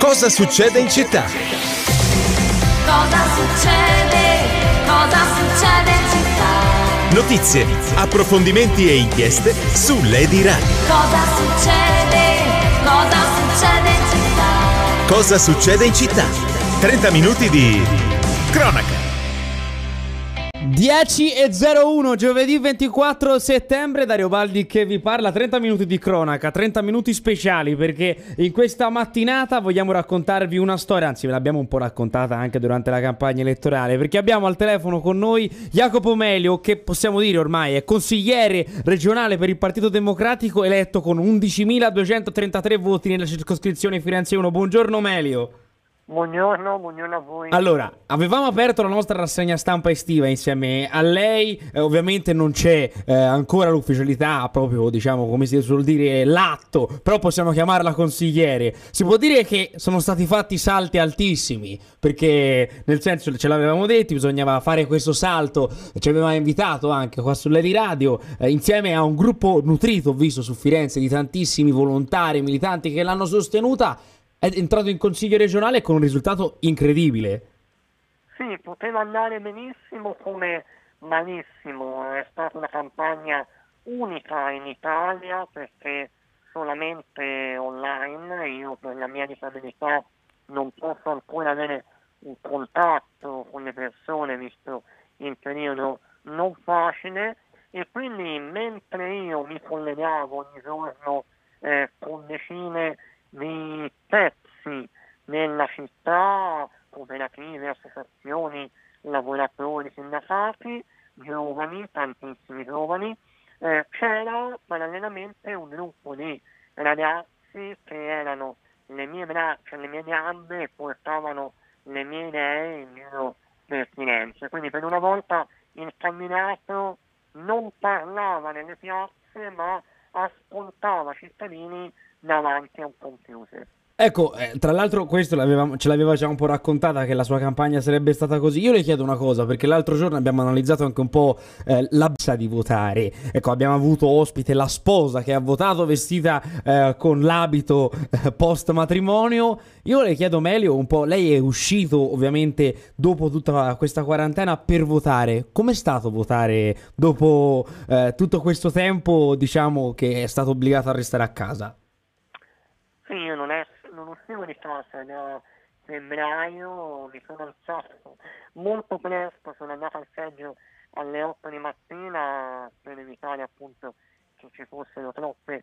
Cosa succede in città? Cosa succede? Cosa succede in città? Notizie, approfondimenti e inchieste su Lady Radio. Cosa succede? Cosa succede in città? Cosa succede in città? 30 minuti di cronaca. 10 e 01 giovedì 24 settembre. Dario Baldi che vi parla. 30 minuti di cronaca 30 minuti speciali perché in questa mattinata vogliamo raccontarvi una storia anzi ve l'abbiamo un po' raccontata anche durante la campagna elettorale perché abbiamo al telefono con noi Jacopo Melio che possiamo dire ormai è consigliere regionale per il Partito Democratico eletto con 11.233 voti nella circoscrizione Firenze 1 buongiorno Melio Buongiorno, buongiorno a voi. Allora, avevamo aperto la nostra rassegna stampa estiva insieme a lei, eh, ovviamente non c'è eh, ancora l'ufficialità, proprio diciamo come si suol dire l'atto, però possiamo chiamarla consigliere. Si può dire che sono stati fatti salti altissimi, perché nel senso ce l'avevamo detto, bisognava fare questo salto, ci aveva invitato anche qua sulle di radio, eh, insieme a un gruppo nutrito, visto su Firenze, di tantissimi volontari, militanti che l'hanno sostenuta è entrato in consiglio regionale con un risultato incredibile. Sì, poteva andare benissimo come malissimo. È stata una campagna unica in Italia perché solamente online, io per la mia disabilità non posso ancora avere un contatto con le persone visto in periodo non facile e quindi mentre io mi collegavo ogni giorno eh, con decine di pezzi nella città, cooperative, associazioni, lavoratori, sindacati, giovani, tantissimi giovani, eh, c'era parallelamente un gruppo di ragazzi che erano le mie braccia, le mie gambe e portavano le mie idee in giro per Firenze. Quindi per una volta il candidato non parlava nelle piazze ma ascoltava cittadini davanti a un computer. Ecco, eh, tra l'altro questo ce l'aveva già un po' raccontata che la sua campagna sarebbe stata così. Io le chiedo una cosa, perché l'altro giorno abbiamo analizzato anche un po' eh, l'absa di votare. Ecco, abbiamo avuto ospite la sposa che ha votato vestita eh, con l'abito eh, post matrimonio. Io le chiedo Melio un po', lei è uscito ovviamente dopo tutta questa quarantena per votare. Com'è stato votare dopo eh, tutto questo tempo, diciamo, che è stato obbligato a restare a casa? Uscivo di casa da febbraio, mi sono alzato molto presto, sono andato al seggio alle 8 di mattina per evitare appunto che ci fossero troppe